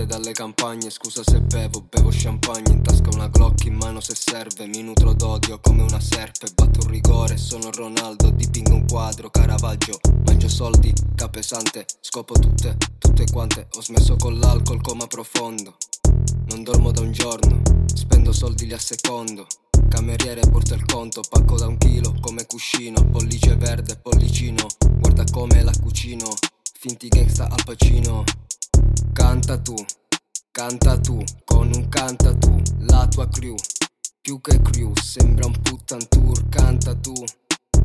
gente dalle campagne Scusa se bevo, bevo champagne In tasca una Glock, in mano se serve Mi nutro d'odio come una serpe Batto un rigore, sono Ronaldo Dipingo un quadro, Caravaggio Mangio soldi, capesante Scopo tutte, tutte quante Ho smesso con l'alcol, coma profondo Non dormo da un giorno Spendo soldi li assecondo Cameriere porta il conto, pacco da un chilo come cuscino, pollice verde, pollicino, guarda come la cucino, finti gangsta al pacino. Canta tu, canta tu, con un canta tu, la tua crew, più che crew, sembra un puttan tour, canta tu,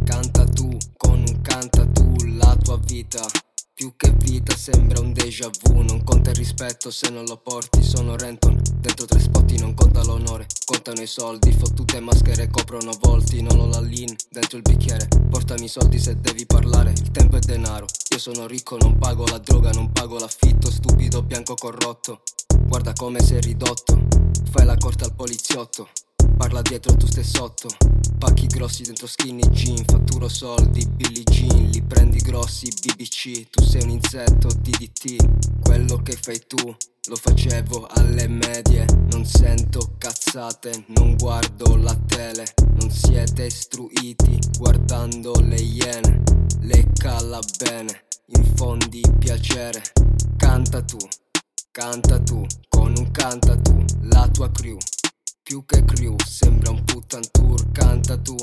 canta tu, con un canta tu, la tua vita. Più che vita sembra un déjà vu. Non conta il rispetto se non lo porti Sono Renton, dentro tre l'onore Contano i soldi, fottute maschere coprono volti Non ho la lean dentro il bicchiere. Portami i soldi se devi parlare Il tempo è denaro. Io sono ricco, non pago la droga, non pago l'affitto Stupido bianco corrotto. Guarda come sei ridotto Fai la corte al poliziotto. Parla dietro tu stai sotto Pacchi grossi dentro skinny jean Fatturo soldi, Billie Jean Li prendi grossi, BBC Tu sei un insetto, DDT Quello che fai tu lo facevo alle medie Non sento cazzate, non guardo la tele Non siete istruiti guardando le iene Le cala bene, infondi piacere Canta tu, canta tu, con un canta tu La tua crew più che crew, sembra un puttan tour, canta tu,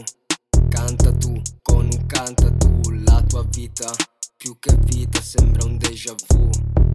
canta tu, con un canta tu, la tua vita, più che vita sembra un déjà vu.